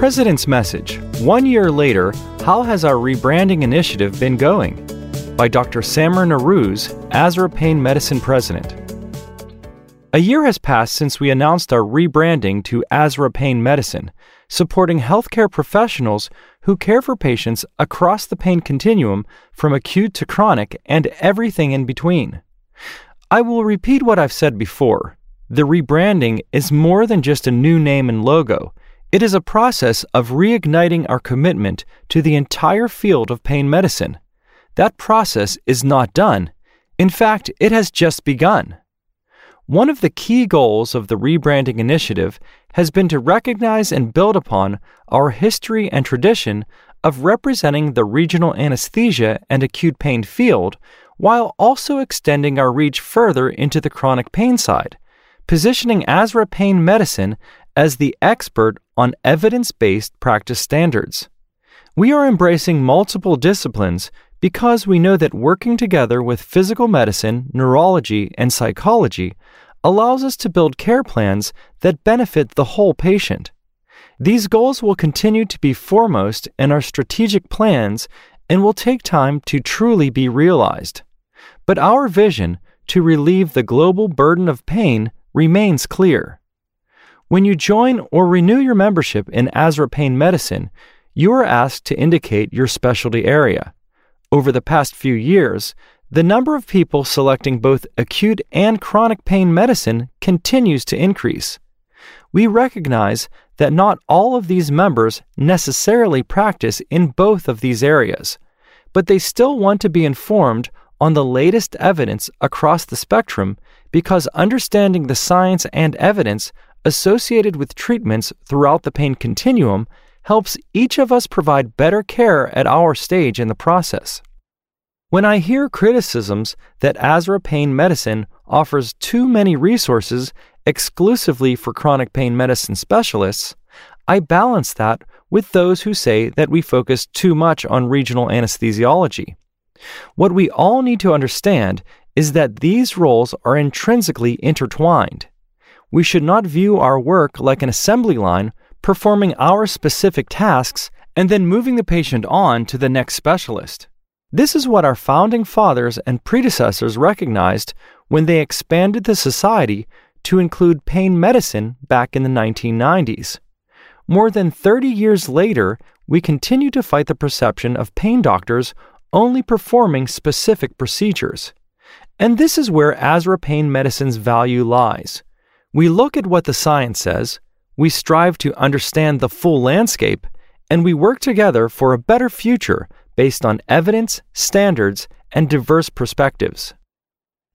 President's Message One Year Later, How Has Our Rebranding Initiative Been Going? by Dr. Samer Narouze, ASRA Pain Medicine President. A year has passed since we announced our rebranding to ASRA Pain Medicine, supporting healthcare professionals who care for patients across the pain continuum from acute to chronic and everything in between. I will repeat what I've said before. The rebranding is more than just a new name and logo. It is a process of reigniting our commitment to the entire field of pain medicine. That process is not done. In fact, it has just begun. One of the key goals of the rebranding initiative has been to recognize and build upon our history and tradition of representing the regional anesthesia and acute pain field while also extending our reach further into the chronic pain side, positioning ASRA Pain Medicine as the expert on evidence based practice standards. We are embracing multiple disciplines because we know that working together with physical medicine, neurology, and psychology allows us to build care plans that benefit the whole patient. These goals will continue to be foremost in our strategic plans and will take time to truly be realized. But our vision to relieve the global burden of pain remains clear. When you join or renew your membership in ASRA Pain Medicine, you are asked to indicate your specialty area. Over the past few years, the number of people selecting both acute and chronic pain medicine continues to increase. We recognize that not all of these members necessarily practice in both of these areas, but they still want to be informed on the latest evidence across the spectrum because understanding the science and evidence associated with treatments throughout the pain continuum helps each of us provide better care at our stage in the process. When I hear criticisms that ASRA Pain Medicine offers too many resources exclusively for chronic pain medicine specialists, I balance that with those who say that we focus too much on regional anesthesiology. What we all need to understand is that these roles are intrinsically intertwined we should not view our work like an assembly line, performing our specific tasks and then moving the patient on to the next specialist. This is what our founding fathers and predecessors recognized when they expanded the society to include pain medicine back in the 1990s. More than 30 years later, we continue to fight the perception of pain doctors only performing specific procedures. And this is where ASRA Pain Medicine's value lies. We look at what the science says, we strive to understand the full landscape, and we work together for a better future based on evidence, standards, and diverse perspectives.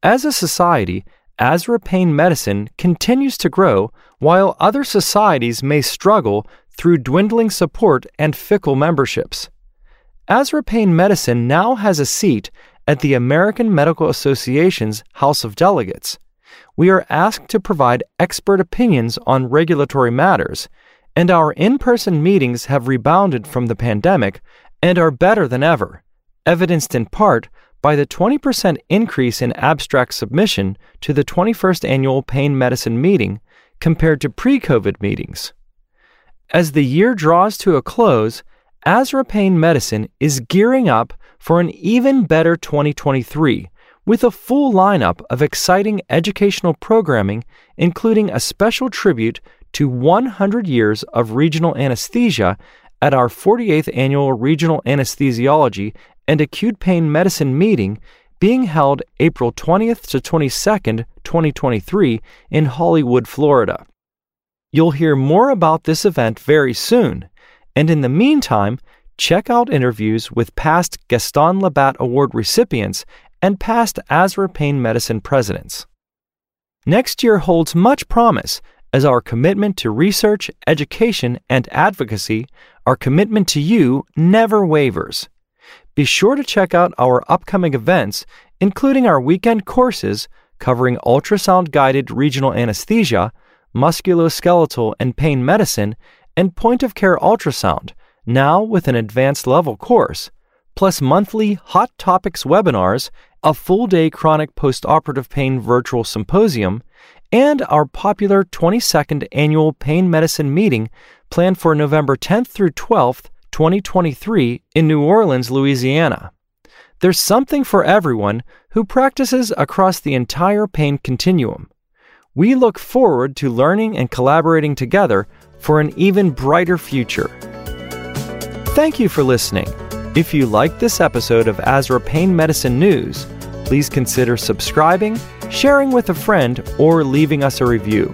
As a society, ASRA Pain Medicine continues to grow while other societies may struggle through dwindling support and fickle memberships. ASRA Pain Medicine now has a seat at the American Medical Association's House of Delegates we are asked to provide expert opinions on regulatory matters, and our in person meetings have rebounded from the pandemic and are better than ever, evidenced in part by the 20% increase in abstract submission to the 21st Annual Pain Medicine Meeting compared to pre COVID meetings. As the year draws to a close, ASRA Pain Medicine is gearing up for an even better 2023 with a full lineup of exciting educational programming, including a special tribute to 100 years of regional anesthesia at our 48th annual Regional Anesthesiology and Acute Pain Medicine meeting being held April 20th to 22nd, 2023 in Hollywood, Florida. You'll hear more about this event very soon, and in the meantime, check out interviews with past Gaston Labat Award recipients and past ASRA Pain Medicine presidents. Next year holds much promise as our commitment to research, education, and advocacy, our commitment to you, never wavers. Be sure to check out our upcoming events, including our weekend courses covering ultrasound guided regional anesthesia, musculoskeletal and pain medicine, and point of care ultrasound, now with an advanced level course, plus monthly Hot Topics webinars a full day chronic postoperative pain virtual symposium, and our popular 22nd annual pain medicine meeting planned for November 10th through 12th, 2023, in New Orleans, Louisiana. There's something for everyone who practices across the entire pain continuum. We look forward to learning and collaborating together for an even brighter future. Thank you for listening. If you liked this episode of ASRA Pain Medicine News, please consider subscribing, sharing with a friend, or leaving us a review.